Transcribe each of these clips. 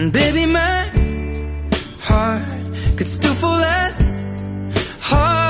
And baby, my heart could still fall as hard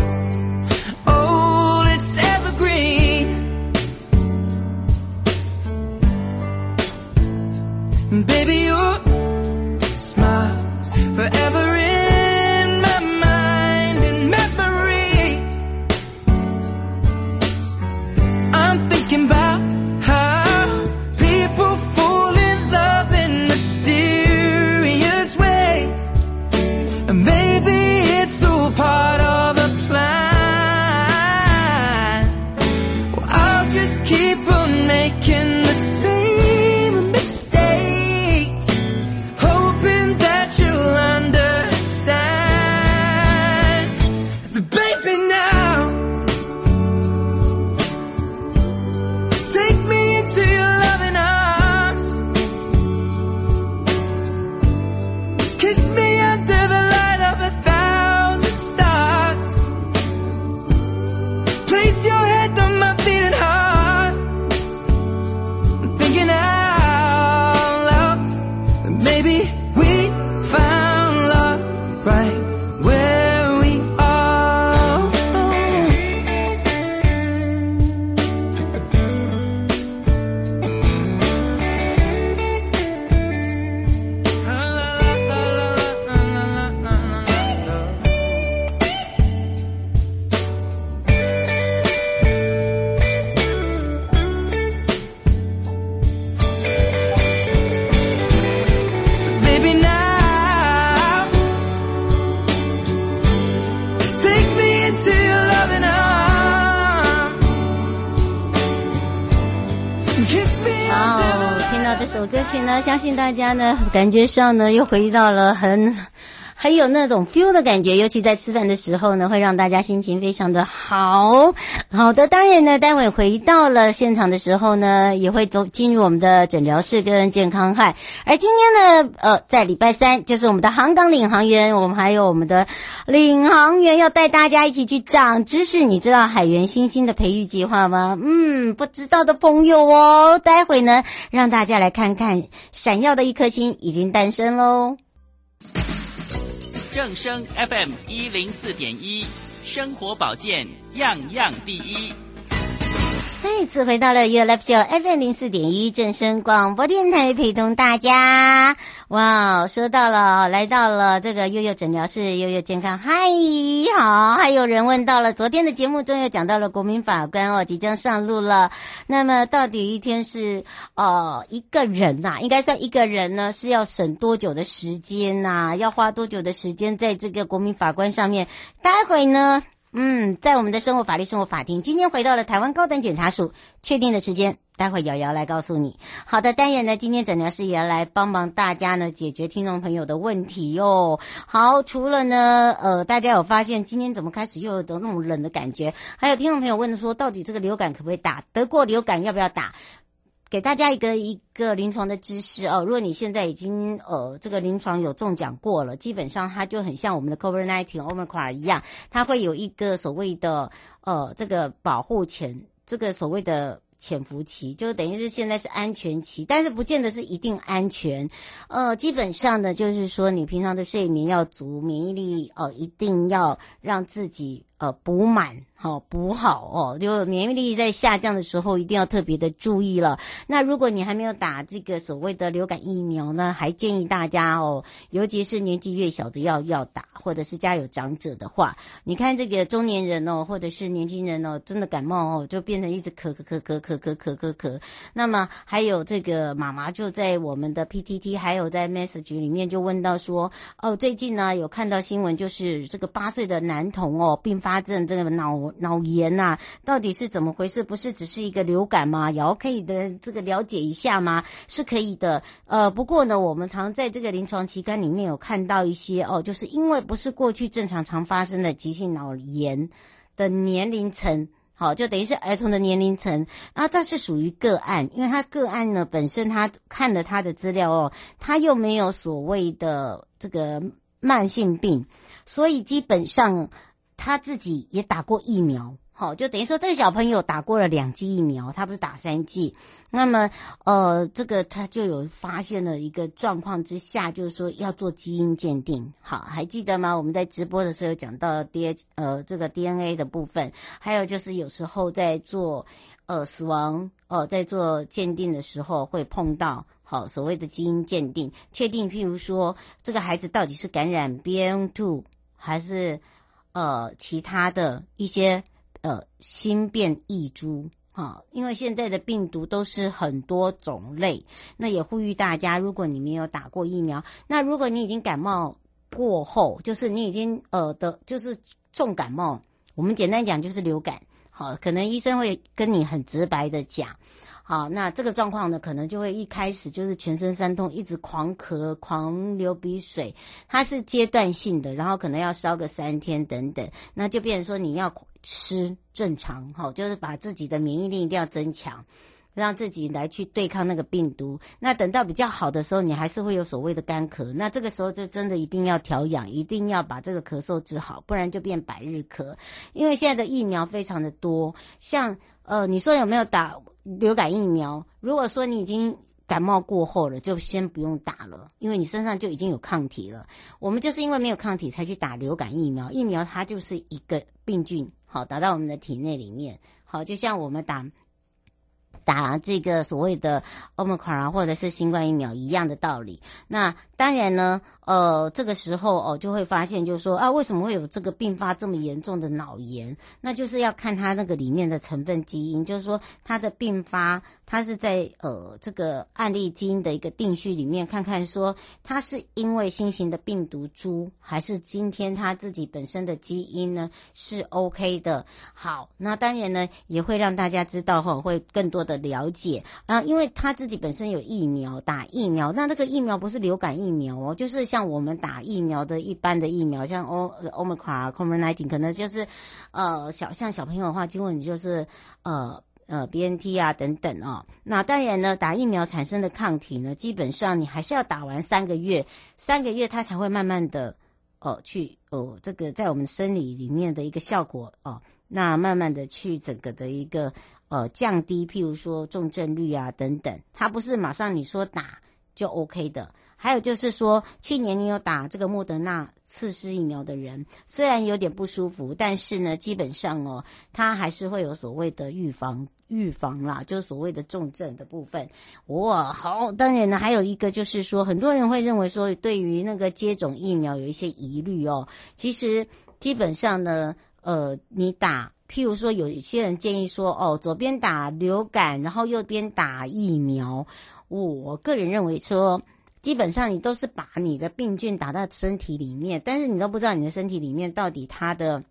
Baby, 首歌曲呢，相信大家呢，感觉上呢，又回到了很。很有那种 feel 的感觉，尤其在吃饭的时候呢，会让大家心情非常的好。好的，当然呢，待会回到了现场的时候呢，也会走进入我们的诊疗室跟健康嗨。而今天呢，呃，在礼拜三，就是我们的航港领航员，我们还有我们的领航员要带大家一起去长知识。你知道海员星星的培育计划吗？嗯，不知道的朋友哦，待会呢，让大家来看看闪耀的一颗星已经诞生喽。正声 FM 一零四点一，生活保健样样第一。再次回到了 You Live Show FM 零四点一正声广播电台，陪同大家。哇，说到了，来到了这个悠悠诊疗室，悠悠健康，嗨，好。还有人问到了，昨天的节目中又讲到了国民法官哦，即将上路了。那么到底一天是呃一个人呐、啊，应该算一个人呢，是要省多久的时间呐、要花多久的时间在这个国民法官上面？待会呢？嗯，在我们的生活法律生活法庭，今天回到了台湾高等检察署，确定的时间，待会瑶瑶来告诉你。好的，当然呢，今天诊疗师也要来帮忙大家呢，解决听众朋友的问题哟、好，除了呢，呃，大家有发现今天怎么开始又有的那种冷的感觉？还有听众朋友问说，到底这个流感可不可以打？得过流感要不要打？给大家一个一个临床的知识哦，如果你现在已经呃这个临床有中奖过了，基本上它就很像我们的 COVID-19 Omicron 一样，它会有一个所谓的呃这个保护潜这个所谓的潜伏期，就等于是现在是安全期，但是不见得是一定安全。呃，基本上呢，就是说你平常的睡眠要足，免疫力呃一定要让自己呃补满。好补好哦，就免疫力在下降的时候，一定要特别的注意了。那如果你还没有打这个所谓的流感疫苗呢，还建议大家哦，尤其是年纪越小的要要打，或者是家有长者的话，你看这个中年人哦，或者是年轻人哦，真的感冒哦，就变成一直咳咳咳咳咳咳咳咳咳。那么还有这个妈妈就在我们的 PTT 还有在 Message 里面就问到说，哦，最近呢有看到新闻，就是这个八岁的男童哦，并发症这个脑。脑炎呐、啊，到底是怎么回事？不是只是一个流感吗？也可以的，这个了解一下吗？是可以的。呃，不过呢，我们常在这个临床期刊里面有看到一些哦，就是因为不是过去正常常发生的急性脑炎的年龄层，好，就等于是儿童的年龄层啊，这是属于个案，因为他个案呢本身他看了他的资料哦，他又没有所谓的这个慢性病，所以基本上。他自己也打过疫苗，好，就等于说这个小朋友打过了两剂疫苗，他不是打三剂。那么，呃，这个他就有发现了一个状况之下，就是说要做基因鉴定。好，还记得吗？我们在直播的时候讲到 D 呃这个 DNA 的部分，还有就是有时候在做呃死亡呃在做鉴定的时候会碰到好所谓的基因鉴定，确定譬如说这个孩子到底是感染 B N two 还是。呃，其他的一些呃新变异株哈，因为现在的病毒都是很多种类，那也呼吁大家，如果你没有打过疫苗，那如果你已经感冒过后，就是你已经呃的，就是重感冒，我们简单讲就是流感，好，可能医生会跟你很直白的讲。好，那这个状况呢，可能就会一开始就是全身酸痛，一直狂咳、狂流鼻水，它是阶段性的，然后可能要烧个三天等等，那就变成说你要吃正常，好，就是把自己的免疫力一定要增强，让自己来去对抗那个病毒。那等到比较好的时候，你还是会有所谓的干咳，那这个时候就真的一定要调养，一定要把这个咳嗽治好，不然就变百日咳。因为现在的疫苗非常的多，像呃，你说有没有打？流感疫苗，如果说你已经感冒过后了，就先不用打了，因为你身上就已经有抗体了。我们就是因为没有抗体才去打流感疫苗，疫苗它就是一个病菌，好，打到我们的体内里面，好，就像我们打打这个所谓的 Omicron 或者是新冠疫苗一样的道理。那当然呢，呃，这个时候哦，就会发现，就是说啊，为什么会有这个并发这么严重的脑炎？那就是要看它那个里面的成分基因，就是说它的并发，它是在呃这个案例基因的一个定序里面看看，说它是因为新型的病毒株，还是今天它自己本身的基因呢是 OK 的。好，那当然呢也会让大家知道哈，会更多的了解啊，因为他自己本身有疫苗，打疫苗，那这个疫苗不是流感疫苗哦，就是。像我们打疫苗的一般的疫苗，像 O Omicron、COVID-19，可能就是呃小像小朋友的话，经过你就是呃呃 BNT 啊等等哦。那当然呢，打疫苗产生的抗体呢，基本上你还是要打完三个月，三个月它才会慢慢的哦、去哦这个在我们生理里面的一个效果哦，那慢慢的去整个的一个呃降低，譬如说重症率啊等等，它不是马上你说打就 OK 的。还有就是说，去年你有打这个莫德纳次世疫苗的人，虽然有点不舒服，但是呢，基本上哦，他还是会有所谓的预防预防啦，就是所谓的重症的部分。哇，好，当然呢，还有一个就是说，很多人会认为说，对于那个接种疫苗有一些疑虑哦。其实基本上呢，呃，你打，譬如说，有些人建议说，哦，左边打流感，然后右边打疫苗。我个人认为说。基本上你都是把你的病菌打到身体里面，但是你都不知道你的身体里面到底它的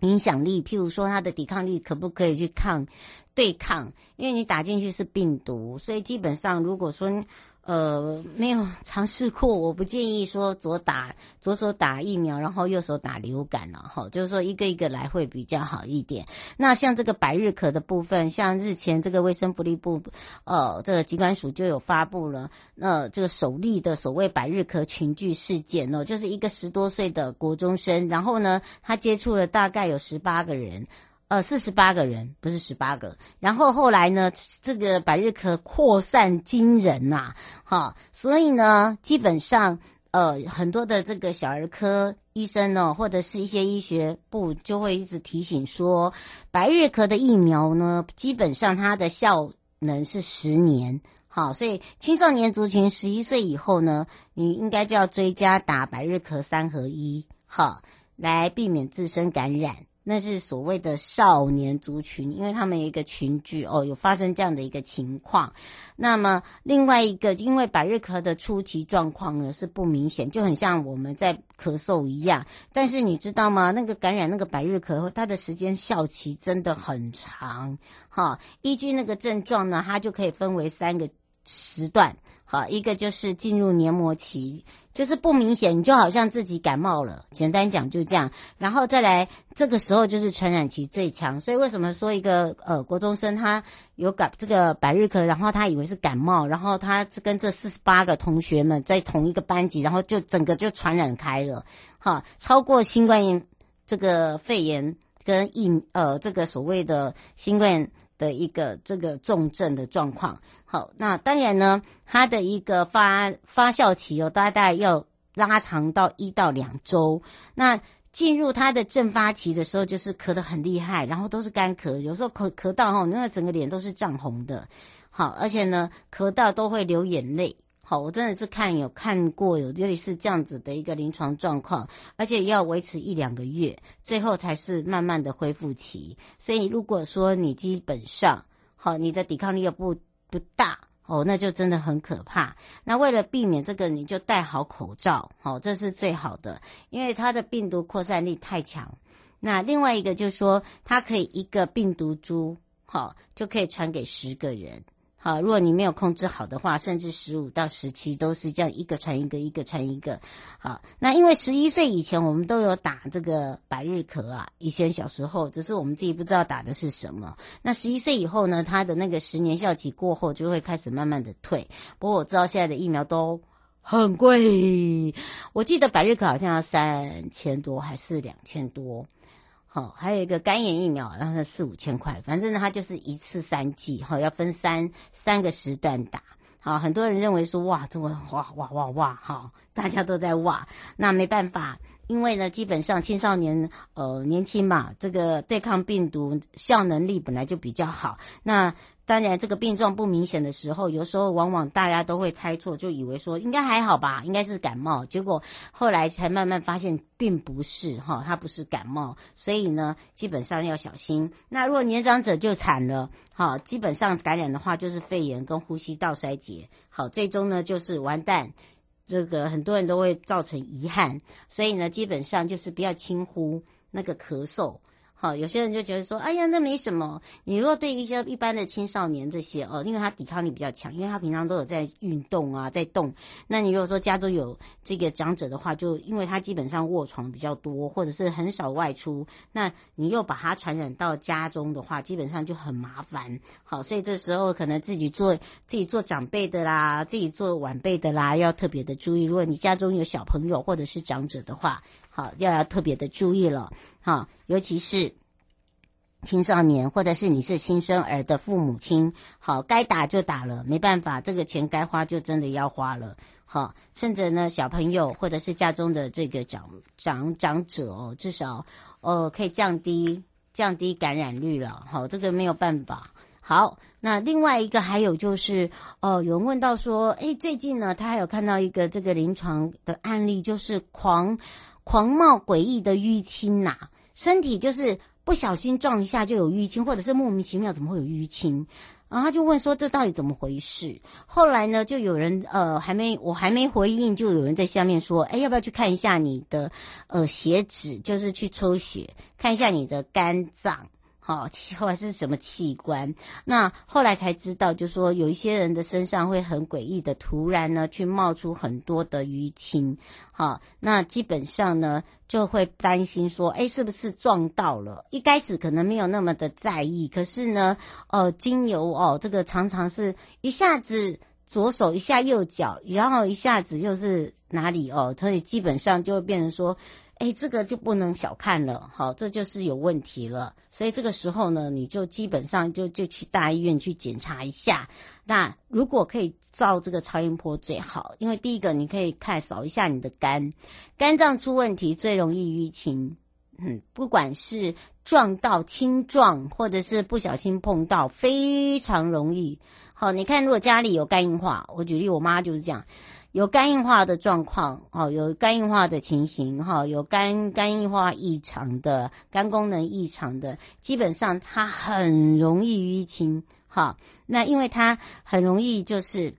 影响力，譬如说它的抵抗力可不可以去抗对抗，因为你打进去是病毒，所以基本上如果说。呃，没有尝试过，我不建议说左打左手打疫苗，然后右手打流感了哈，就是说一个一个来会比较好一点。那像这个百日咳的部分，像日前这个卫生福利部呃这个疾管署就有发布了，那、呃、这个首例的所谓百日咳群聚事件哦，就是一个十多岁的国中生，然后呢他接触了大概有十八个人。呃，四十八个人，不是十八个。然后后来呢，这个百日咳扩散惊人呐、哈，所以呢，基本上，呃，很多的这个小儿科医生呢，或者是一些医学部就会一直提醒说，百日咳的疫苗呢，基本上它的效能是十年，好，所以青少年族群十一岁以后呢，你应该就要追加打百日咳三合一，好，来避免自身感染。那是所谓的少年族群，因为他们有一个群聚哦，有发生这样的一个情况。那么另外一个，因为百日咳的初期状况呢是不明显，就很像我们在咳嗽一样。但是你知道吗？那个感染那个百日咳，它的时间效期真的很长。哈，依据那个症状呢，它就可以分为三个时段。好，一个就是进入黏膜期。就是不明显，你就好像自己感冒了，简单讲就这样。然后再来，这个时候就是传染期最强。所以为什么说一个呃国中生他有感这个百日咳，然后他以为是感冒，然后他跟这四十八个同学们在同一个班级，然后就整个就传染开了，哈，超过新冠这个肺炎跟疫呃这个所谓的新冠。的一个这个重症的状况，好，那当然呢，它的一个发发酵期哦，大概要拉长到一到两周。那进入它的正发期的时候，就是咳得很厉害，然后都是干咳，有时候咳咳到哈，那整个脸都是涨红的，好，而且呢，咳到都会流眼泪。好，我真的是看有看过有类似这样子的一个临床状况，而且要维持一两个月，最后才是慢慢的恢复期。所以如果说你基本上好，你的抵抗力又不不大哦，那就真的很可怕。那为了避免这个，你就戴好口罩，好，这是最好的，因为它的病毒扩散力太强。那另外一个就是说，它可以一个病毒株好就可以传给十个人。好，如果你没有控制好的话，甚至十五到十七都是这样一个传一个，一个传一个。好，那因为十一岁以前我们都有打这个百日咳啊，以前小时候只是我们自己不知道打的是什么。那十一岁以后呢，它的那个十年效期过后就会开始慢慢的退。不过我知道现在的疫苗都很贵，我记得百日咳好像要三千多还是两千多。好，还有一个肝炎疫苗，然后四五千块，反正呢，它就是一次三剂，哈，要分三三个时段打。好，很多人认为说，哇，这个哇哇哇哇，好，大家都在哇，那没办法，因为呢，基本上青少年呃年轻嘛，这个对抗病毒效能力本来就比较好，那当然，这个病状不明显的时候，有时候往往大家都会猜错，就以为说应该还好吧，应该是感冒。结果后来才慢慢发现，并不是哈，它不是感冒。所以呢，基本上要小心。那如果年长者就惨了，哈，基本上感染的话就是肺炎跟呼吸道衰竭，好，最终呢就是完蛋。这个很多人都会造成遗憾，所以呢，基本上就是不要轻忽那个咳嗽。好，有些人就觉得说，哎呀，那没什么。你如果对一些一般的青少年这些哦，因为他抵抗力比较强，因为他平常都有在运动啊，在动。那你如果说家中有这个长者的话，就因为他基本上卧床比较多，或者是很少外出，那你又把他传染到家中的话，基本上就很麻烦。好，所以这时候可能自己做自己做长辈的啦，自己做晚辈的啦，要特别的注意。如果你家中有小朋友或者是长者的话，好，要要特别的注意了。哈，尤其是青少年，或者是你是新生儿的父母亲，好，该打就打了，没办法，这个钱该花就真的要花了。好，甚至呢，小朋友或者是家中的这个长长长者哦，至少呃可以降低降低感染率了。好，这个没有办法。好，那另外一个还有就是，哦，有人问到说，哎，最近呢，他还有看到一个这个临床的案例，就是狂狂冒诡异的淤青呐。身体就是不小心撞一下就有淤青，或者是莫名其妙怎么会有淤青？然后他就问说，这到底怎么回事？后来呢，就有人呃还没我还没回应，就有人在下面说，哎，要不要去看一下你的呃血脂，就是去抽血看一下你的肝脏。好，或者是什么器官？那后来才知道，就说有一些人的身上会很诡异的，突然呢去冒出很多的淤青。好，那基本上呢就会担心说，哎，是不是撞到了？一开始可能没有那么的在意，可是呢，呃，经由哦，这个常常是一下子左手，一下右脚，然后一下子又是哪里哦，所以基本上就会变成说。哎，这个就不能小看了，好，这就是有问题了。所以这个时候呢，你就基本上就就去大医院去检查一下。那如果可以照这个超音波最好，因为第一个你可以看扫一下你的肝，肝脏出问题最容易淤青。嗯，不管是撞到轻撞，或者是不小心碰到，非常容易。好，你看如果家里有肝硬化，我举例，我妈就是这样。有肝硬化的状况，哦，有肝硬化的情形，哈，有肝肝硬化异常的，肝功能异常的，基本上它很容易淤青，哈，那因为它很容易就是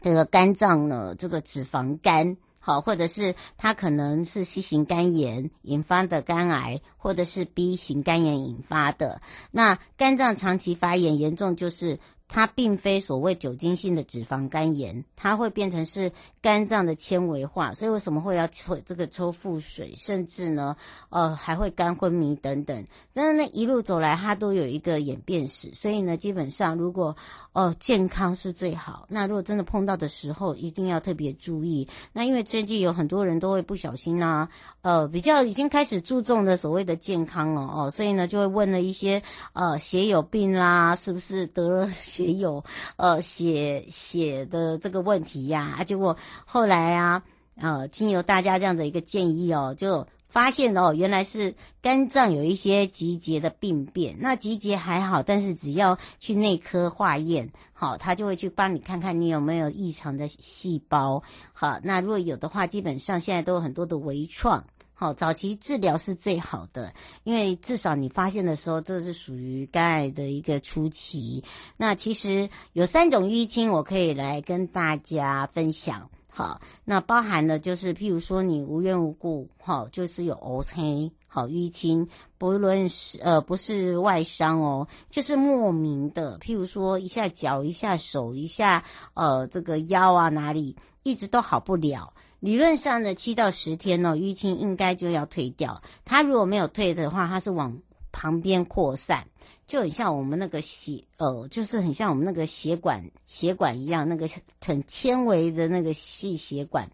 这个肝脏呢，这个脂肪肝，好，或者是它可能是 C 型肝炎引发的肝癌，或者是 B 型肝炎引发的，那肝脏长期发炎严重就是。它并非所谓酒精性的脂肪肝炎，它会变成是肝脏的纤维化，所以为什么会要抽这个抽腹水，甚至呢，呃，还会肝昏迷等等。但是那一路走来，它都有一个演变史，所以呢，基本上如果哦、呃、健康是最好。那如果真的碰到的时候，一定要特别注意。那因为最近有很多人都会不小心啊，呃，比较已经开始注重的所谓的健康了哦，所以呢，就会问了一些呃血友病啦，是不是得了血？也有呃血血的这个问题呀，啊，结果后来啊，呃，经由大家这样的一个建议哦，就发现哦，原来是肝脏有一些集结的病变。那集结还好，但是只要去内科化验，好，他就会去帮你看看你有没有异常的细胞。好，那如果有的话，基本上现在都有很多的微创。好，早期治疗是最好的，因为至少你发现的时候，这是属于肝癌的一个初期。那其实有三种淤青，我可以来跟大家分享。好，那包含了就是，譬如说你无缘无故，好，就是有乌青，好淤青，不论是呃不是外伤哦，就是莫名的，譬如说一下脚，一下手，一下呃这个腰啊哪里，一直都好不了。理论上呢，七到十天呢，淤青应该就要退掉。它如果没有退的话，它是往旁边扩散，就很像我们那个血，呃，就是很像我们那个血管血管一样，那个很纤维的那个细血管，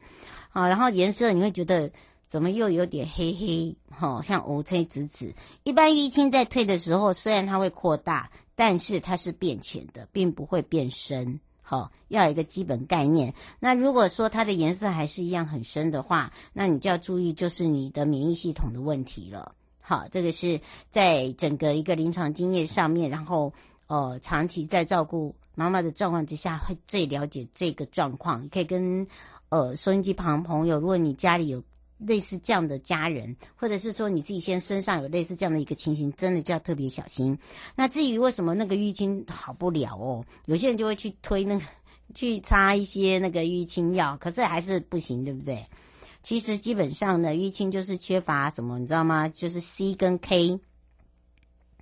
啊，然后颜色你会觉得怎么又有点黑黑，哈，像乌青紫紫。一般淤青在退的时候，虽然它会扩大，但是它是变浅的，并不会变深。好，要有一个基本概念。那如果说它的颜色还是一样很深的话，那你就要注意，就是你的免疫系统的问题了。好，这个是在整个一个临床经验上面，然后呃长期在照顾妈妈的状况之下，会最了解这个状况。你可以跟呃收音机旁朋友，如果你家里有类似这样的家人，或者是说你自己先身上有类似这样的一个情形，真的就要特别小心。那至于为什么那个淤青好不了哦，有些人就会去推那个 去擦一些那个淤青药，可是还是不行，对不对？其实基本上呢，淤青就是缺乏什么，你知道吗？就是 C 跟 K。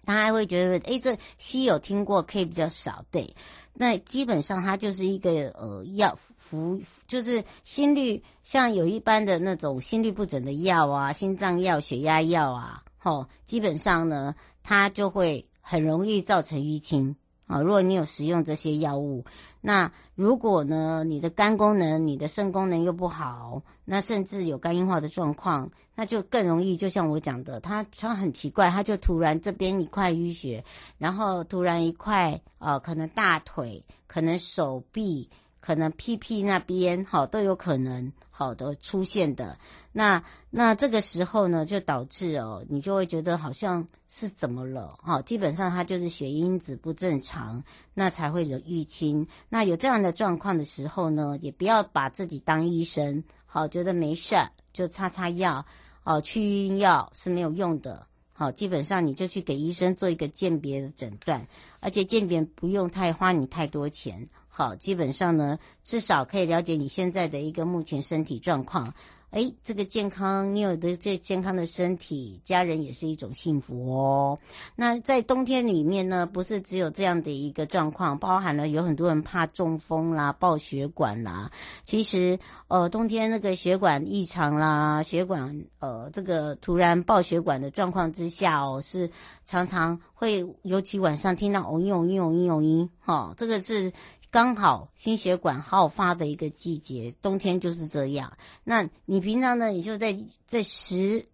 他还会觉得，诶，这 C 有听过，K 比较少，对。那基本上它就是一个呃药服，就是心率，像有一般的那种心率不整的药啊，心脏药、血压药啊，吼，基本上呢，它就会很容易造成淤青。啊，如果你有使用这些药物，那如果呢，你的肝功能、你的肾功能又不好，那甚至有肝硬化的状况，那就更容易。就像我讲的，它它很奇怪，它就突然这边一块淤血，然后突然一块，呃，可能大腿，可能手臂。可能屁屁那边好都有可能好的出现的，那那这个时候呢，就导致哦，你就会觉得好像是怎么了哈？基本上它就是血因子不正常，那才会有淤青。那有这样的状况的时候呢，也不要把自己当医生，好觉得没事就擦擦药，哦，去瘀药是没有用的。好，基本上你就去给医生做一个鉴别的诊断，而且鉴别不用太花你太多钱。好，基本上呢，至少可以了解你现在的一个目前身体状况。哎，这个健康，你有的这健康的身体，家人也是一种幸福哦。那在冬天里面呢，不是只有这样的一个状况，包含了有很多人怕中风啦、爆血管啦。其实，呃，冬天那个血管异常啦，血管呃这个突然爆血管的状况之下哦，是常常会，尤其晚上听到嗡音嗡音嗡音嗡，哈，这个是。刚好心血管好发的一个季节，冬天就是这样。那你平常呢？你就在在食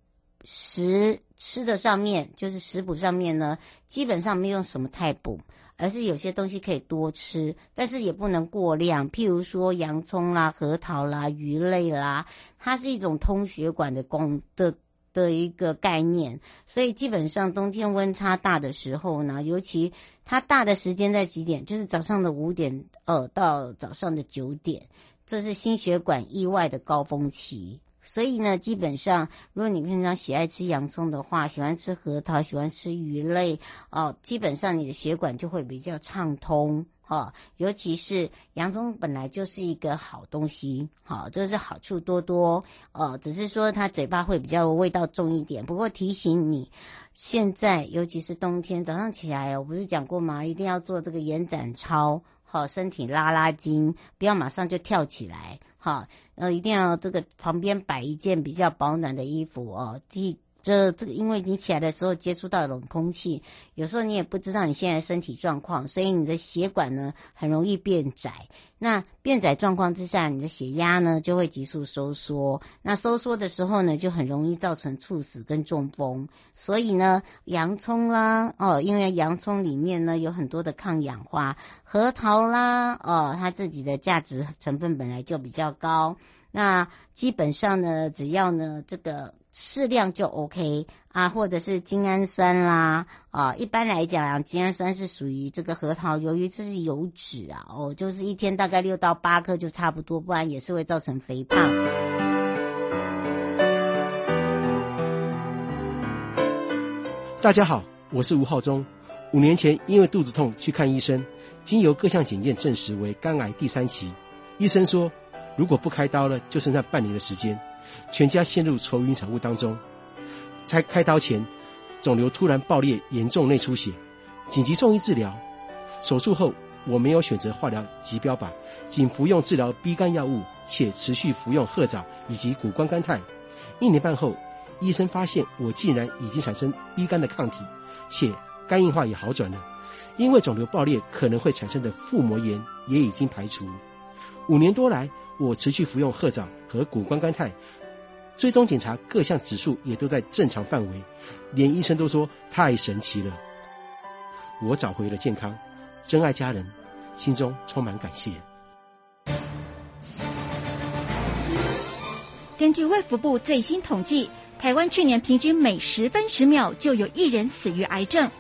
食吃的上面，就是食补上面呢，基本上没有什么太补，而是有些东西可以多吃，但是也不能过量。譬如说洋葱啦、核桃啦、鱼类啦，它是一种通血管的功的。的一个概念，所以基本上冬天温差大的时候呢，尤其它大的时间在几点？就是早上的五点，呃，到早上的九点，这是心血管意外的高峰期。所以呢，基本上如果你平常喜爱吃洋葱的话，喜欢吃核桃，喜欢吃鱼类，哦、基本上你的血管就会比较畅通。哈，尤其是洋葱本来就是一个好东西，好，就是好处多多。哦，只是说它嘴巴会比较味道重一点。不过提醒你，现在尤其是冬天，早上起来，我不是讲过吗？一定要做这个延展操，好，身体拉拉筋，不要马上就跳起来。好，呃，一定要这个旁边摆一件比较保暖的衣服哦，记。这这个，因为你起来的时候接触到冷空气，有时候你也不知道你现在身体状况，所以你的血管呢很容易变窄。那变窄状况之下，你的血压呢就会急速收缩。那收缩的时候呢，就很容易造成猝死跟中风。所以呢，洋葱啦，哦，因为洋葱里面呢有很多的抗氧化，核桃啦，哦，它自己的价值成分本来就比较高。那基本上呢，只要呢这个。适量就 OK 啊，或者是精氨酸啦啊，一般来讲，精氨酸是属于这个核桃，由于这是油脂啊，哦，就是一天大概六到八颗就差不多，不然也是会造成肥胖。大家好，我是吴浩中，五年前因为肚子痛去看医生，经由各项检验证实为肝癌第三期，医生说如果不开刀了，就剩下半年的时间。全家陷入愁云惨雾当中。在开刀前，肿瘤突然爆裂，严重内出血，紧急送医治疗。手术后，我没有选择化疗及标靶，仅服用治疗 B 肝药物，且持续服用褐藻以及谷胱甘肽。一年半后，医生发现我竟然已经产生 B 肝的抗体，且肝硬化也好转了。因为肿瘤爆裂可能会产生的腹膜炎也已经排除。五年多来，我持续服用褐藻和谷胱甘肽，追踪检查各项指数也都在正常范围，连医生都说太神奇了。我找回了健康，珍爱家人，心中充满感谢。根据卫福部最新统计，台湾去年平均每十分十秒就有一人死于癌症。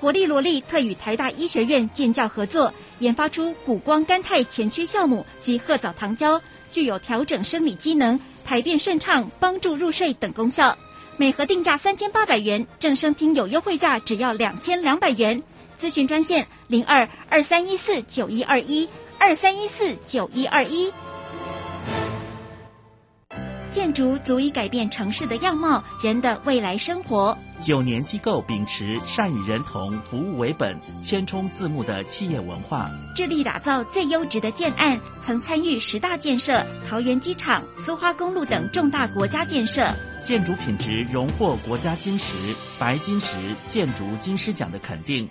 活力罗力特与台大医学院建教合作，研发出谷胱甘肽前驱酵母及褐藻糖胶，具有调整生理机能、排便顺畅、帮助入睡等功效。每盒定价三千八百元，正声听有优惠价只要两千两百元。咨询专线零二二三一四九一二一二三一四九一二一。建筑足以改变城市的样貌，人的未来生活。九年机构秉持善与人同、服务为本、千充自牧的企业文化，致力打造最优质的建案，曾参与十大建设、桃园机场、苏花公路等重大国家建设。建筑品质荣获国家金石、白金石建筑金狮奖的肯定。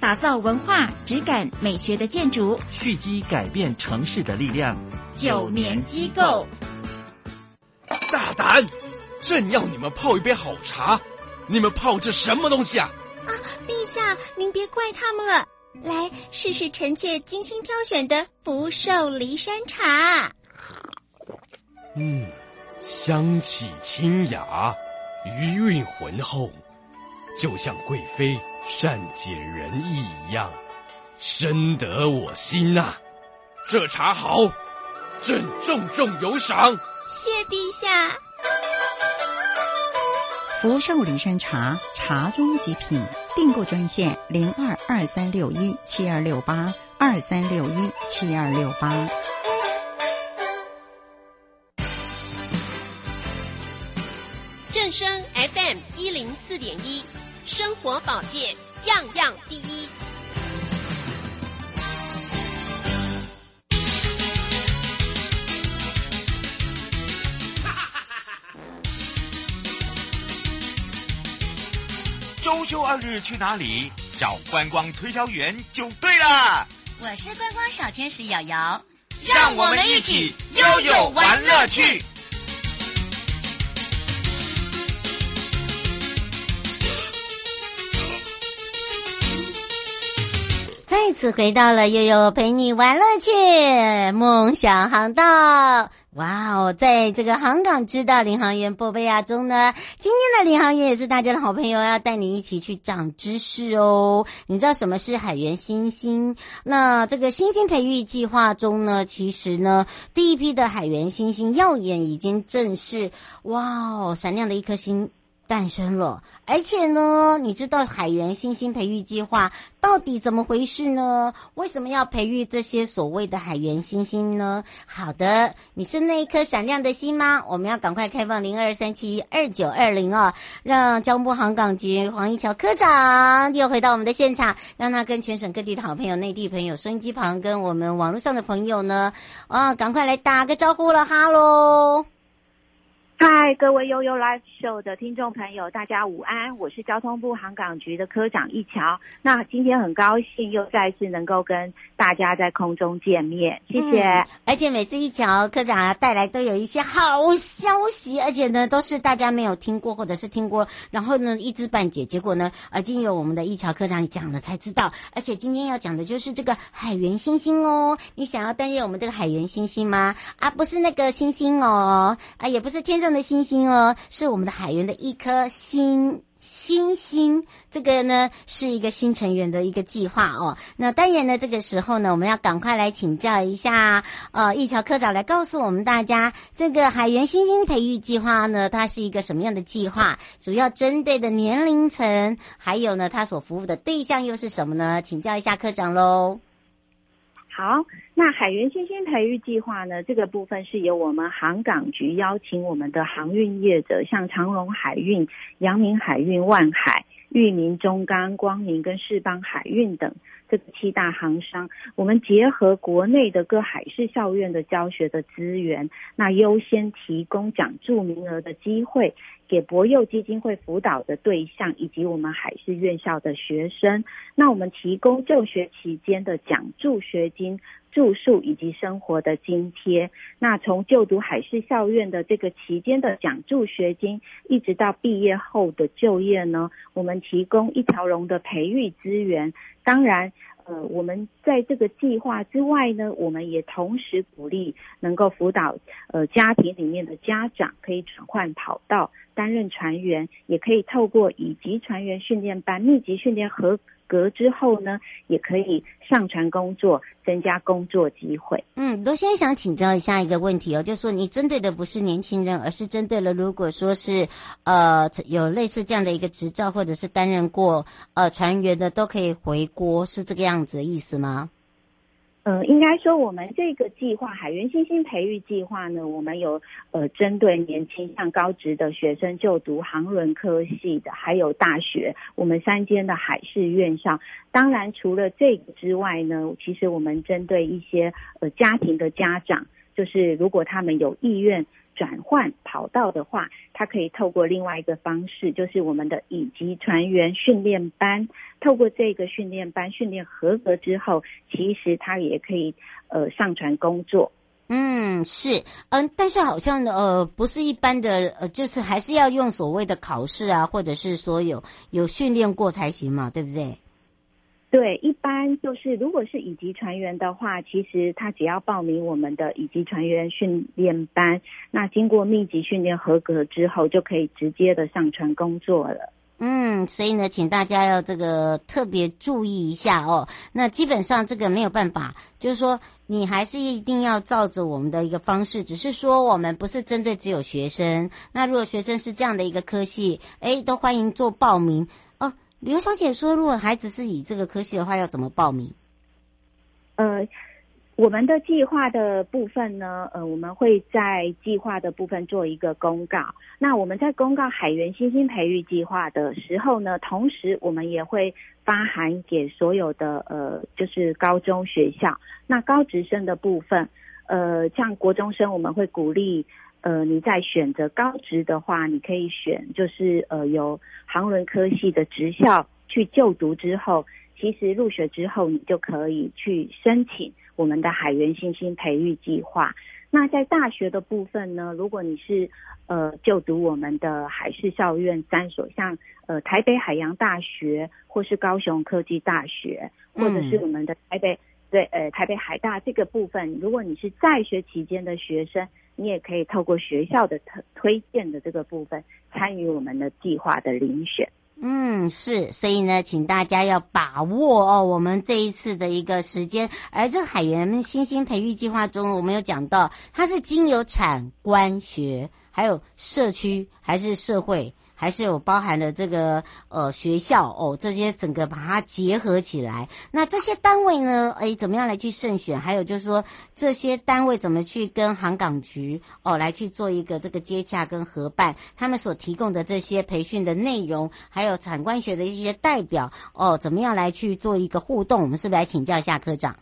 打造文化、质感、美学的建筑，蓄积改变城市的力量。九年机构。大胆！朕要你们泡一杯好茶，你们泡这什么东西啊？啊，陛下，您别怪他们了。来，试试臣妾精心挑选的福寿梨山茶。嗯，香气清雅，余韵浑厚，就像贵妃善解人意一样，深得我心呐、啊。这茶好，朕重重有赏。谢陛下。福寿梨山茶，茶中极品。订购专线零二二三六一七二六八二三六一七二六八。正声 FM 一零四点一，生活保健样样第一。周休二日去哪里？找观光推销员就对了。我是观光小天使瑶瑶，让我们一起悠悠玩乐趣。再次回到了悠悠陪你玩乐趣，梦想航道。哇哦，在这个航港知道领航员波贝亚中呢，今天的领航员也是大家的好朋友，要带你一起去长知识哦。你知道什么是海员星星？那这个星星培育计划中呢，其实呢，第一批的海员星星耀眼已经正式，哇哦，闪亮的一颗星。诞生了，而且呢，你知道海员星星培育计划到底怎么回事呢？为什么要培育这些所谓的海员星星呢？好的，你是那一颗闪亮的星吗？我们要赶快开放零二三七二九二零哦，让交通部航港局黄一桥科长又回到我们的现场，让他跟全省各地的好朋友、内地朋友、收音机旁跟我们网络上的朋友呢，啊，赶快来打个招呼了，哈喽。嗨，各位悠悠 Live Show 的听众朋友，大家午安！我是交通部航港局的科长一桥。那今天很高兴又再次能够跟大家在空中见面，谢谢。而且每次一桥科长啊带来都有一些好消息，而且呢都是大家没有听过或者是听过，然后呢一知半解，结果呢呃经由我们的一桥科长讲了才知道。而且今天要讲的就是这个海员星星哦，你想要担任我们这个海员星星吗？啊，不是那个星星哦，啊也不是天上。的星星哦，是我们的海员的一颗星星星。这个呢是一个新成员的一个计划哦。那当然呢，这个时候呢，我们要赶快来请教一下呃，易桥科长来告诉我们大家，这个海员星星培育计划呢，它是一个什么样的计划？主要针对的年龄层，还有呢，它所服务的对象又是什么呢？请教一下科长喽。好，那海员星星培育计划呢，这个部分是由我们航港局邀请我们的航运业者，像长荣海运、阳明海运、万海、裕民、中钢、光明跟世邦海运等这七大航商，我们结合国内的各海事校院的教学的资源，那优先提供奖助名额的机会。给博幼基金会辅导的对象以及我们海事院校的学生，那我们提供就学期间的奖助学金、住宿以及生活的津贴。那从就读海事校院的这个期间的奖助学金，一直到毕业后的就业呢，我们提供一条龙的培育资源。当然。呃，我们在这个计划之外呢，我们也同时鼓励能够辅导呃家庭里面的家长可以转换跑道，担任船员，也可以透过乙级船员训练班密集训练合格之后呢，也可以上船工作，增加工作机会。嗯，罗先生想请教一下一个问题哦，就是说你针对的不是年轻人，而是针对了如果说是呃有类似这样的一个执照，或者是担任过呃船员的，都可以回国，是这个样子的意思吗？嗯，应该说我们这个计划海员新兴培育计划呢，我们有呃针对年轻像高职的学生就读航轮科系的，还有大学，我们三间的海事院校。当然，除了这个之外呢，其实我们针对一些呃家庭的家长，就是如果他们有意愿。转换跑道的话，他可以透过另外一个方式，就是我们的乙级船员训练班。透过这个训练班训练合格之后，其实他也可以呃上船工作。嗯，是，嗯，但是好像呃不是一般的呃，就是还是要用所谓的考试啊，或者是说有有训练过才行嘛，对不对？对，一般就是如果是乙级船员的话，其实他只要报名我们的乙级船员训练班，那经过密集训练合格之后，就可以直接的上船工作了。嗯，所以呢，请大家要这个特别注意一下哦。那基本上这个没有办法，就是说你还是一定要照着我们的一个方式，只是说我们不是针对只有学生。那如果学生是这样的一个科系，诶，都欢迎做报名。刘小姐说：“如果孩子是以这个科系的话，要怎么报名？”呃，我们的计划的部分呢，呃，我们会在计划的部分做一个公告。那我们在公告海源新兴培育计划的时候呢，同时我们也会发函给所有的呃，就是高中学校。那高职生的部分，呃，像国中生，我们会鼓励。呃，你在选择高职的话，你可以选就是呃有航轮科系的职校去就读之后，其实入学之后你就可以去申请我们的海员新兴培育计划。那在大学的部分呢，如果你是呃就读我们的海事校院三所，像呃台北海洋大学或是高雄科技大学，或者是我们的台北。对，呃，台北海大这个部分，如果你是在学期间的学生，你也可以透过学校的推推荐的这个部分，参与我们的计划的遴选。嗯，是，所以呢，请大家要把握哦，我们这一次的一个时间。而这海员新兴培育计划中，我们有讲到，它是经由产官学，还有社区，还是社会。还是有包含了这个呃学校哦，这些整个把它结合起来。那这些单位呢，诶，怎么样来去慎选？还有就是说，这些单位怎么去跟航港局哦来去做一个这个接洽跟合办？他们所提供的这些培训的内容，还有产官学的一些代表哦，怎么样来去做一个互动？我们是不是来请教一下科长？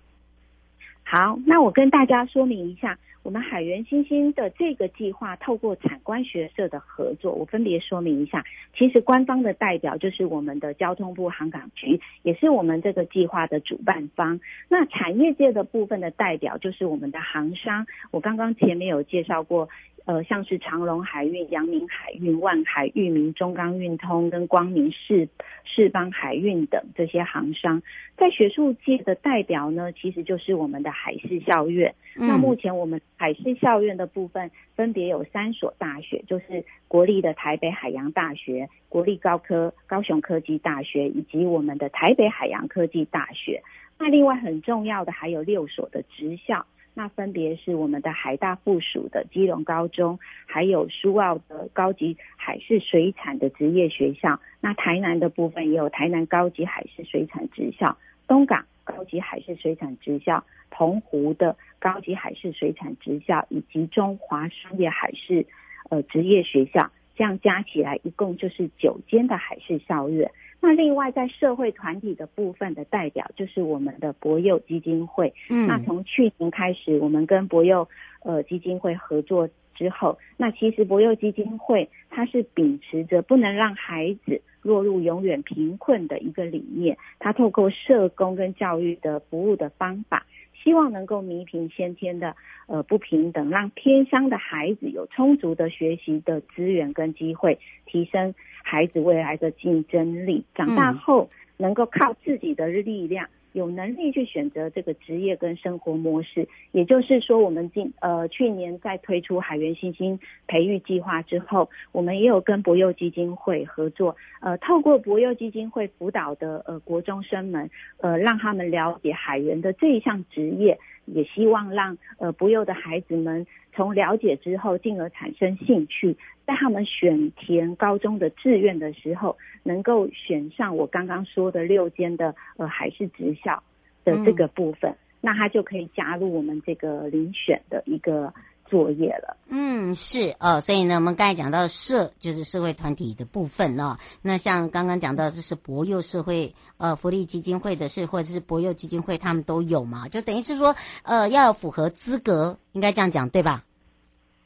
好，那我跟大家说明一下。我们海员新兴的这个计划，透过产官学社的合作，我分别说明一下。其实官方的代表就是我们的交通部航港局，也是我们这个计划的主办方。那产业界的部分的代表就是我们的航商。我刚刚前面有介绍过。呃，像是长荣海运、阳明海运、万海、裕民、中钢运通跟光明世世邦海运等这些行商，在学术界的代表呢，其实就是我们的海事校院。嗯。那目前我们海事校院的部分分别有三所大学，就是国立的台北海洋大学、国立高科高雄科技大学以及我们的台北海洋科技大学。那另外很重要的还有六所的职校。那分别是我们的海大附属的基隆高中，还有苏澳的高级海事水产的职业学校。那台南的部分也有台南高级海事水产职校、东港高级海事水产职校、澎湖的高级海事水产职校，以及中华商业海事呃职业学校。这样加起来一共就是九间的海事校院。那另外在社会团体的部分的代表就是我们的博幼基金会。嗯，那从去年开始，我们跟博幼呃基金会合作之后，那其实博幼基金会它是秉持着不能让孩子落入永远贫困的一个理念，它透过社工跟教育的服务的方法。希望能够弥平先天的呃不平等，让偏乡的孩子有充足的学习的资源跟机会，提升孩子未来的竞争力。长大后能够靠自己的力量有能力去选择这个职业跟生活模式。也就是说，我们今呃去年在推出海员新星培育计划之后，我们也有跟博幼基金会合作，呃，透过博幼基金会辅导的呃国中生们，呃，让他们了解海员的这一项职业，也希望让呃不幼的孩子们从了解之后，进而产生兴趣。在他们选填高中的志愿的时候，能够选上我刚刚说的六间的呃海事职校的这个部分，嗯、那他就可以加入我们这个遴选的一个作业了。嗯，是哦，所以呢，我们刚才讲到社就是社会团体的部分哦。那像刚刚讲到这是博幼社会呃福利基金会的事，或者是博幼基金会，他们都有嘛？就等于是说呃要符合资格，应该这样讲对吧？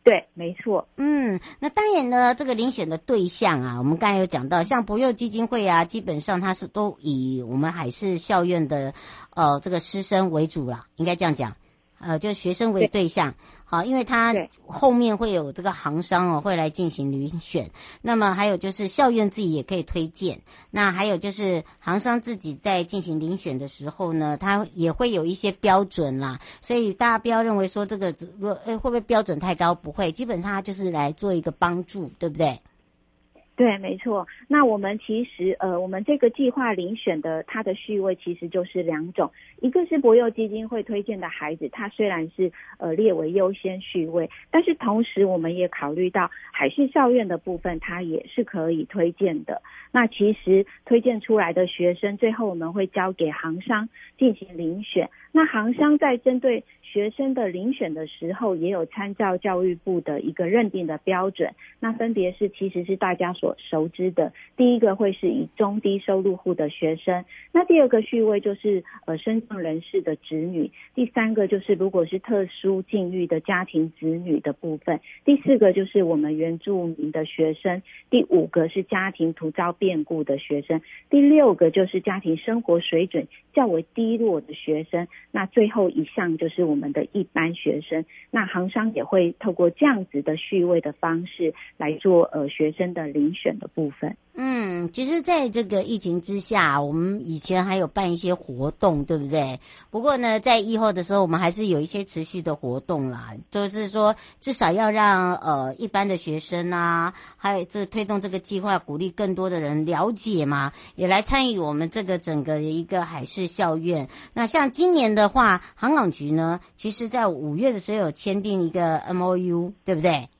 对，没错。嗯，那当然呢，这个遴选的对象啊，我们刚才有讲到，像博幼基金会啊，基本上它是都以我们海事校院的呃这个师生为主啦，应该这样讲。呃，就是学生为对象，好，因为他后面会有这个行商哦，会来进行遴选。那么还有就是校院自己也可以推荐。那还有就是行商自己在进行遴选的时候呢，他也会有一些标准啦。所以大家不要认为说这个呃会不会标准太高，不会，基本上他就是来做一个帮助，对不对？对，没错。那我们其实，呃，我们这个计划遴选的它的序位其实就是两种，一个是博幼基金会推荐的孩子，他虽然是呃列为优先序位，但是同时我们也考虑到海事校院的部分，它也是可以推荐的。那其实推荐出来的学生，最后我们会交给行商进行遴选。那行商在针对学生的遴选的时候，也有参照教育部的一个认定的标准，那分别是其实是大家所熟知的，第一个会是以中低收入户的学生，那第二个序位就是呃身障人士的子女，第三个就是如果是特殊境遇的家庭子女的部分，第四个就是我们原住民的学生，第五个是家庭突遭变故的学生，第六个就是家庭生活水准较为低落的学生，那最后一项就是我们。我们的一般学生，那航商也会透过这样子的序位的方式来做呃学生的遴选的部分。嗯，其实，在这个疫情之下，我们以前还有办一些活动，对不对？不过呢，在疫后的时候，我们还是有一些持续的活动啦，就是说，至少要让呃一般的学生啊，还有这推动这个计划，鼓励更多的人了解嘛，也来参与我们这个整个一个海事校院。那像今年的话，航港局呢，其实在五月的时候有签订一个 MOU，对不对？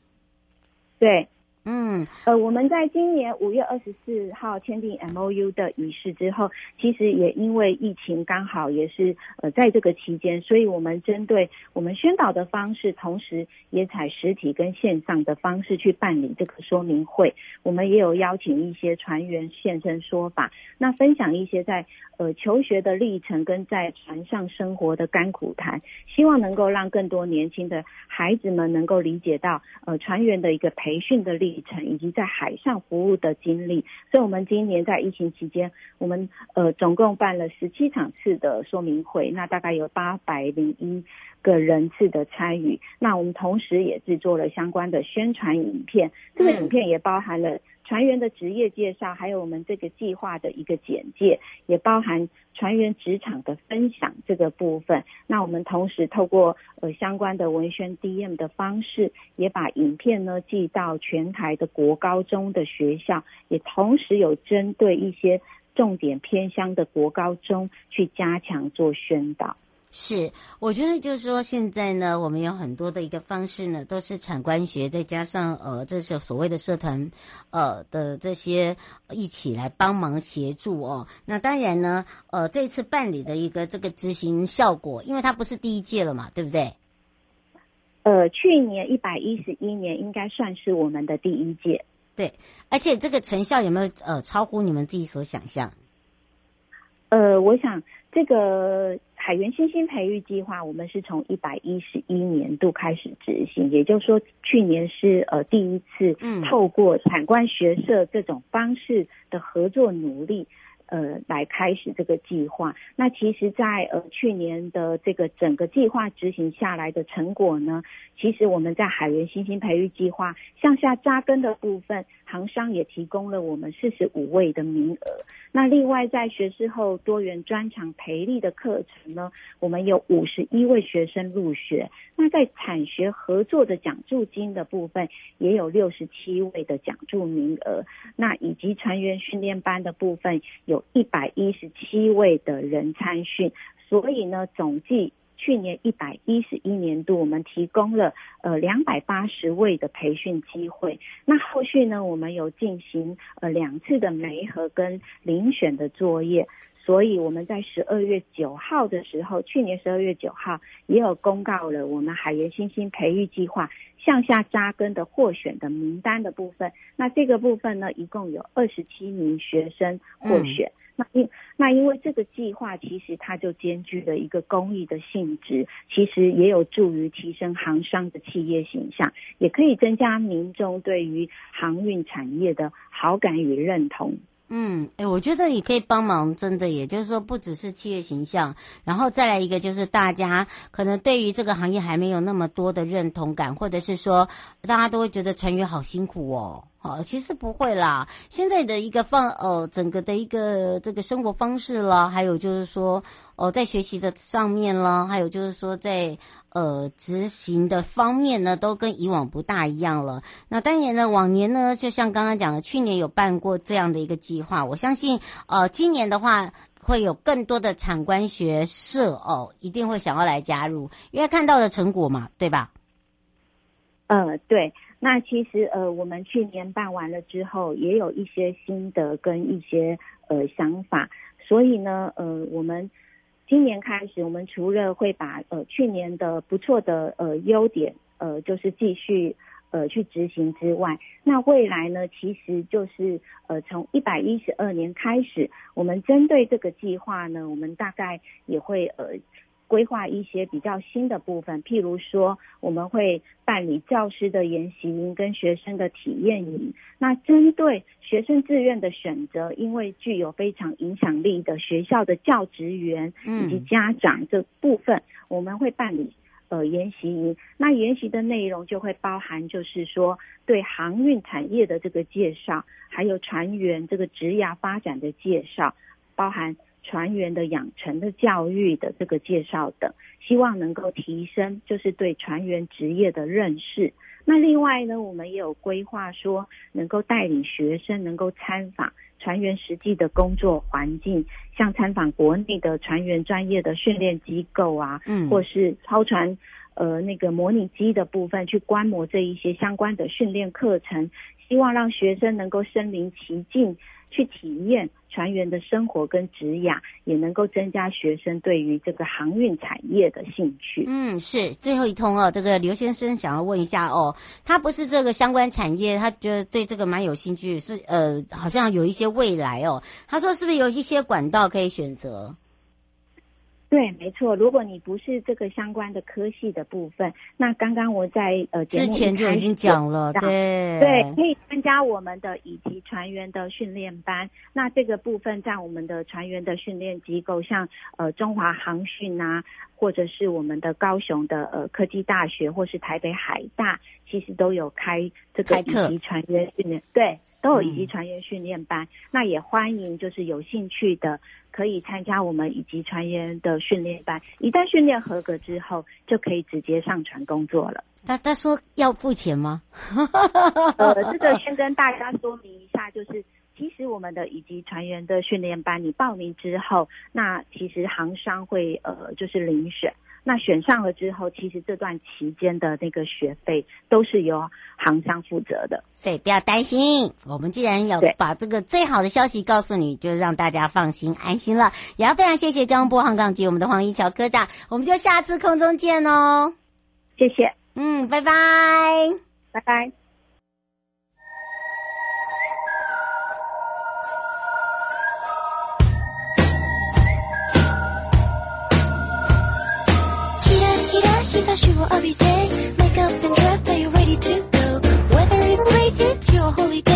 对。嗯，呃，我们在今年五月二十四号签订 MOU 的仪式之后，其实也因为疫情刚好也是呃在这个期间，所以我们针对我们宣导的方式，同时也采实体跟线上的方式去办理这个说明会。我们也有邀请一些船员现身说法，那分享一些在呃求学的历程跟在船上生活的甘苦谈，希望能够让更多年轻的孩子们能够理解到呃船员的一个培训的历以及在海上服务的经历，所以我们今年在疫情期间，我们呃总共办了十七场次的说明会，那大概有八百零一个人次的参与。那我们同时也制作了相关的宣传影片，这个影片也包含了。船员的职业介绍，还有我们这个计划的一个简介，也包含船员职场的分享这个部分。那我们同时透过呃相关的文宣 DM 的方式，也把影片呢寄到全台的国高中的学校，也同时有针对一些重点偏乡的国高中去加强做宣导。是，我觉得就是说，现在呢，我们有很多的一个方式呢，都是产官学，再加上呃，这是所谓的社团，呃的这些一起来帮忙协助哦。那当然呢，呃，这次办理的一个这个执行效果，因为它不是第一届了嘛，对不对？呃，去年一百一十一年应该算是我们的第一届，对，而且这个成效有没有呃超乎你们自己所想象？呃，我想这个。海源新星培育计划，我们是从一百一十一年度开始执行，也就是说，去年是呃第一次透过产官学社这种方式的合作努力，呃，来开始这个计划。那其实在，在呃去年的这个整个计划执行下来的成果呢，其实我们在海源新兴培育计划向下扎根的部分，航商也提供了我们四十五位的名额。那另外在学士后多元专长培力的课程呢，我们有五十一位学生入学。那在产学合作的奖助金的部分，也有六十七位的奖助名额。那以及船员训练班的部分，有一百一十七位的人参训。所以呢，总计。去年一百一十一年度，我们提供了呃两百八十位的培训机会。那后续呢，我们有进行呃两次的媒合跟遴选的作业。所以我们在十二月九号的时候，去年十二月九号也有公告了我们海员新兴培育计划向下扎根的获选的名单的部分。那这个部分呢，一共有二十七名学生获选。嗯那因那因为这个计划其实它就兼具了一个公益的性质，其实也有助于提升航商的企业形象，也可以增加民众对于航运产业的好感与认同。嗯，哎，我觉得你可以帮忙，真的，也就是说，不只是企业形象，然后再来一个就是大家可能对于这个行业还没有那么多的认同感，或者是说大家都会觉得船员好辛苦哦。好，其实不会啦。现在的一个放呃，整个的一个这个生活方式啦，还有就是说、哦，在学习的上面啦，还有就是说在呃执行的方面呢，都跟以往不大一样了。那当然呢，往年呢，就像刚刚讲的，去年有办过这样的一个计划，我相信呃，今年的话会有更多的产官学社哦，一定会想要来加入，因为看到了成果嘛，对吧？呃，对。那其实呃，我们去年办完了之后，也有一些心得跟一些呃想法，所以呢，呃，我们今年开始，我们除了会把呃去年的不错的呃优点呃就是继续呃去执行之外，那未来呢，其实就是呃从一百一十二年开始，我们针对这个计划呢，我们大概也会呃。规划一些比较新的部分，譬如说，我们会办理教师的研习营跟学生的体验营。那针对学生自愿的选择，因为具有非常影响力的学校的教职员以及家长这部分，嗯、我们会办理呃研习营。那研习的内容就会包含，就是说对航运产业的这个介绍，还有船员这个职涯发展的介绍，包含。船员的养成的教育的这个介绍等，希望能够提升就是对船员职业的认识。那另外呢，我们也有规划说，能够带领学生能够参访船员实际的工作环境，像参访国内的船员专业的训练机构啊，嗯，或是操船呃那个模拟机的部分，去观摩这一些相关的训练课程，希望让学生能够身临其境。去体验船员的生活跟职涯，也能够增加学生对于这个航运产业的兴趣。嗯，是最后一通哦。这个刘先生想要问一下哦，他不是这个相关产业，他觉得对这个蛮有兴趣，是呃，好像有一些未来哦。他说是不是有一些管道可以选择？对，没错。如果你不是这个相关的科系的部分，那刚刚我在呃节目之前就已经讲了，对对，可以参加我们的以及船员的训练班。那这个部分在我们的船员的训练机构，像呃中华航训啊，或者是我们的高雄的呃科技大学，或是台北海大，其实都有开这个以及船员训练，对，都有以及船员训练班。嗯、那也欢迎就是有兴趣的。可以参加我们以及船员的训练班，一旦训练合格之后，就可以直接上船工作了。他他说要付钱吗？呃，这个先跟大家说明一下，就是其实我们的以及船员的训练班，你报名之后，那其实航商会呃就是遴选。那选上了之后，其实这段期间的那个学费都是由航商负责的，所以不要担心。我们既然有把这个最好的消息告诉你，就让大家放心安心了。也要非常谢谢交通部航港局我们的黄一桥科长，我们就下次空中见哦。谢谢，嗯，拜拜，拜拜。that you will every day. Make up and dress, are you ready to go? Whether it's great, it's your holy day.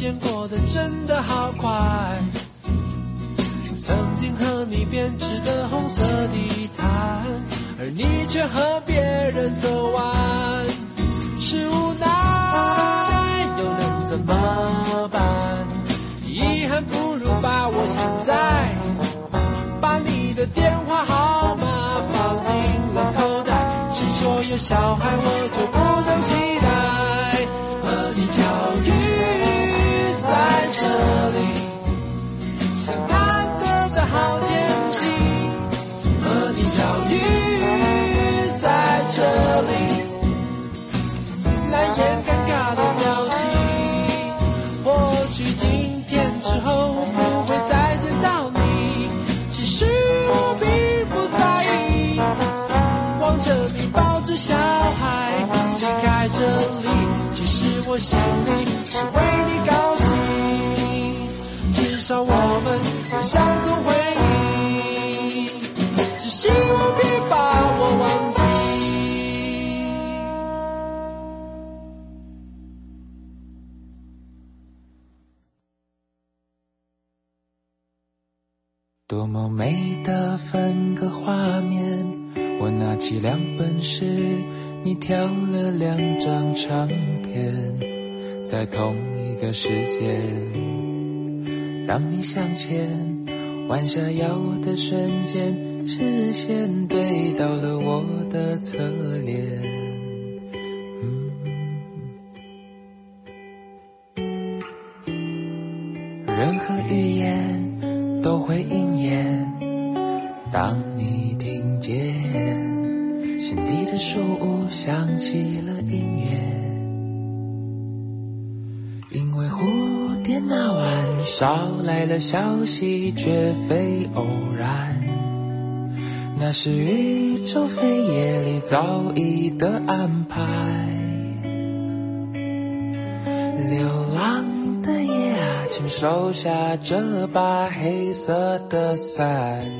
时间过得真的好快。曾经和你编织的红色地毯，而你却和别人走完，是无奈。又能怎么办？遗憾不如把我现在，把你的电话号码放进了口袋。谁说有小孩我就不能期待？小孩离开这里，其实我心里是为你高兴。至少我们有相同回忆，只希望别把我忘记。多么美的分割画面！我拿起两本诗，你挑了两张唱片，在同一个时间，当你向前弯下腰的瞬间，视线对到了我的侧脸。的消息，绝非偶然，那是宇宙飞夜里早已的安排。流浪的夜啊。请收下这把黑色的伞，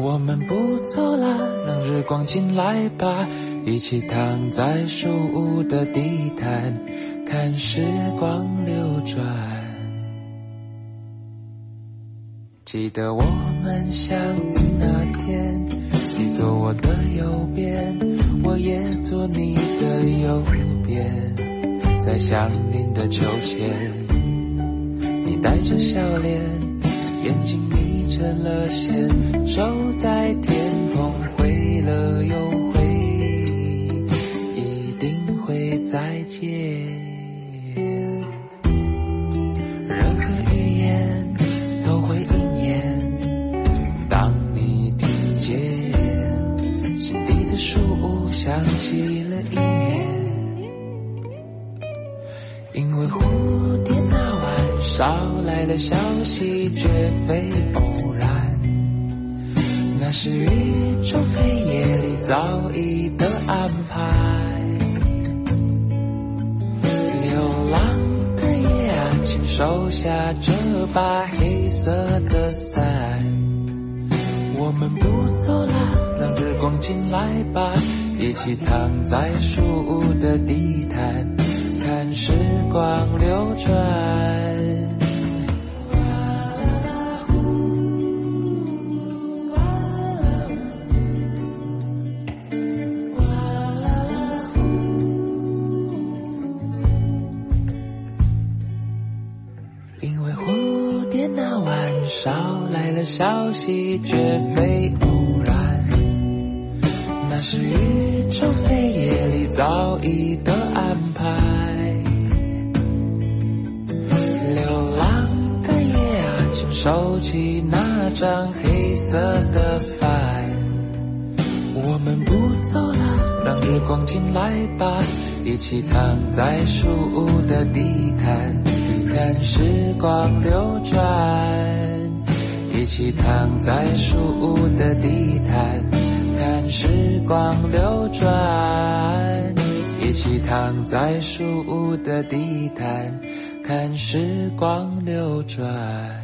我们不走了，让日光进来吧，一起躺在树屋的地毯，看时光流转。记得我们相遇那天，你坐我的右边，我也坐你的右边，在相邻的秋千。你带着笑脸，眼睛眯成了线，手在天空挥了又挥，一定会再见。任何树屋响起了音乐，因为蝴蝶那晚。捎来的消息绝非偶然，那是宇宙黑夜里早已的安排。流浪的夜啊，请收下这把黑色的伞，我们不走了，让日光进来吧，一起躺在树屋的地毯，看时光流转。因为蝴蝶那晚捎来了消息，绝非偶然，那是宇宙黑夜里早已的安排。流浪的夜啊，请收起那张黑色的帆，我们不走了，让日光进来吧，一起躺在树屋的地毯，看时光流转。一起躺在树屋的地毯，时光流转。一起躺在树屋的地毯，看时光流转。